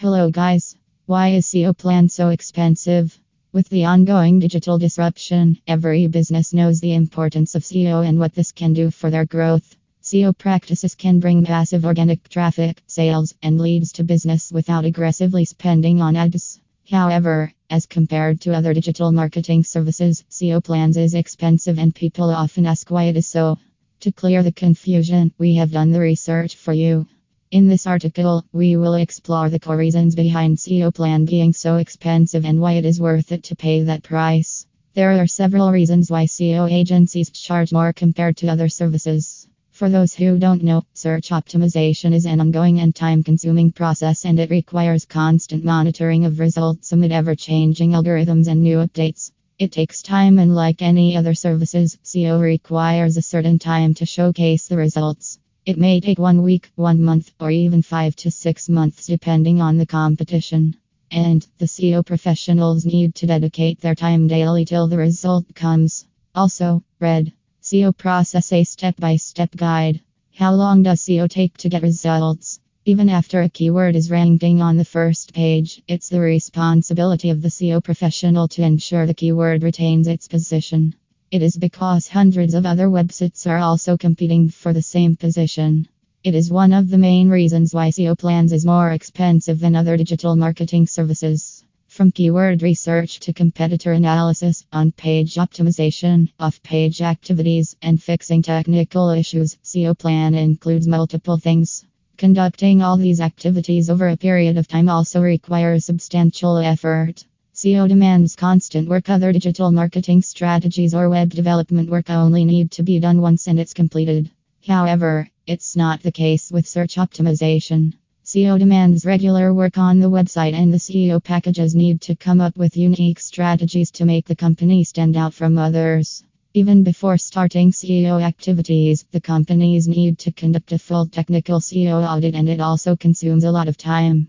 Hello, guys. Why is SEO plan so expensive? With the ongoing digital disruption, every business knows the importance of SEO and what this can do for their growth. SEO practices can bring massive organic traffic, sales, and leads to business without aggressively spending on ads. However, as compared to other digital marketing services, SEO plans is expensive and people often ask why it is so. To clear the confusion, we have done the research for you. In this article, we will explore the core reasons behind SEO plan being so expensive and why it is worth it to pay that price. There are several reasons why SEO agencies charge more compared to other services. For those who don't know, search optimization is an ongoing and time consuming process and it requires constant monitoring of results amid ever changing algorithms and new updates. It takes time, and like any other services, SEO requires a certain time to showcase the results. It may take one week, one month, or even five to six months depending on the competition. And the SEO professionals need to dedicate their time daily till the result comes. Also, read SEO process a step by step guide. How long does SEO take to get results? Even after a keyword is ranking on the first page, it's the responsibility of the SEO professional to ensure the keyword retains its position. It is because hundreds of other websites are also competing for the same position. It is one of the main reasons why SEO plans is more expensive than other digital marketing services. From keyword research to competitor analysis, on page optimization, off page activities, and fixing technical issues, SEO plan includes multiple things. Conducting all these activities over a period of time also requires substantial effort. SEO demands constant work. Other digital marketing strategies or web development work only need to be done once and it's completed. However, it's not the case with search optimization. SEO demands regular work on the website, and the SEO packages need to come up with unique strategies to make the company stand out from others. Even before starting SEO activities, the companies need to conduct a full technical SEO audit, and it also consumes a lot of time.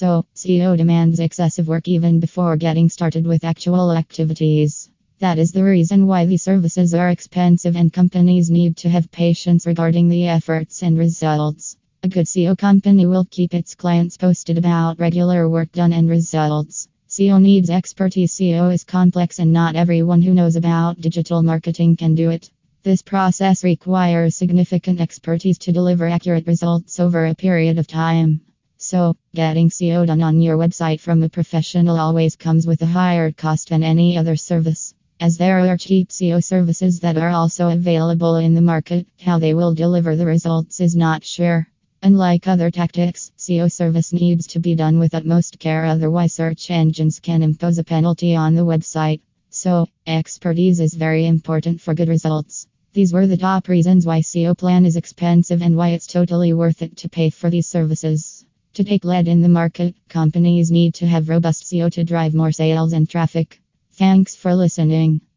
So, SEO demands excessive work even before getting started with actual activities. That is the reason why these services are expensive and companies need to have patience regarding the efforts and results. A good SEO company will keep its clients posted about regular work done and results. SEO needs expertise. SEO is complex and not everyone who knows about digital marketing can do it. This process requires significant expertise to deliver accurate results over a period of time. So, getting SEO done on your website from a professional always comes with a higher cost than any other service. As there are cheap SEO services that are also available in the market, how they will deliver the results is not sure. Unlike other tactics, SEO service needs to be done with utmost care, otherwise, search engines can impose a penalty on the website. So, expertise is very important for good results. These were the top reasons why SEO plan is expensive and why it's totally worth it to pay for these services. To take lead in the market, companies need to have robust SEO to drive more sales and traffic. Thanks for listening.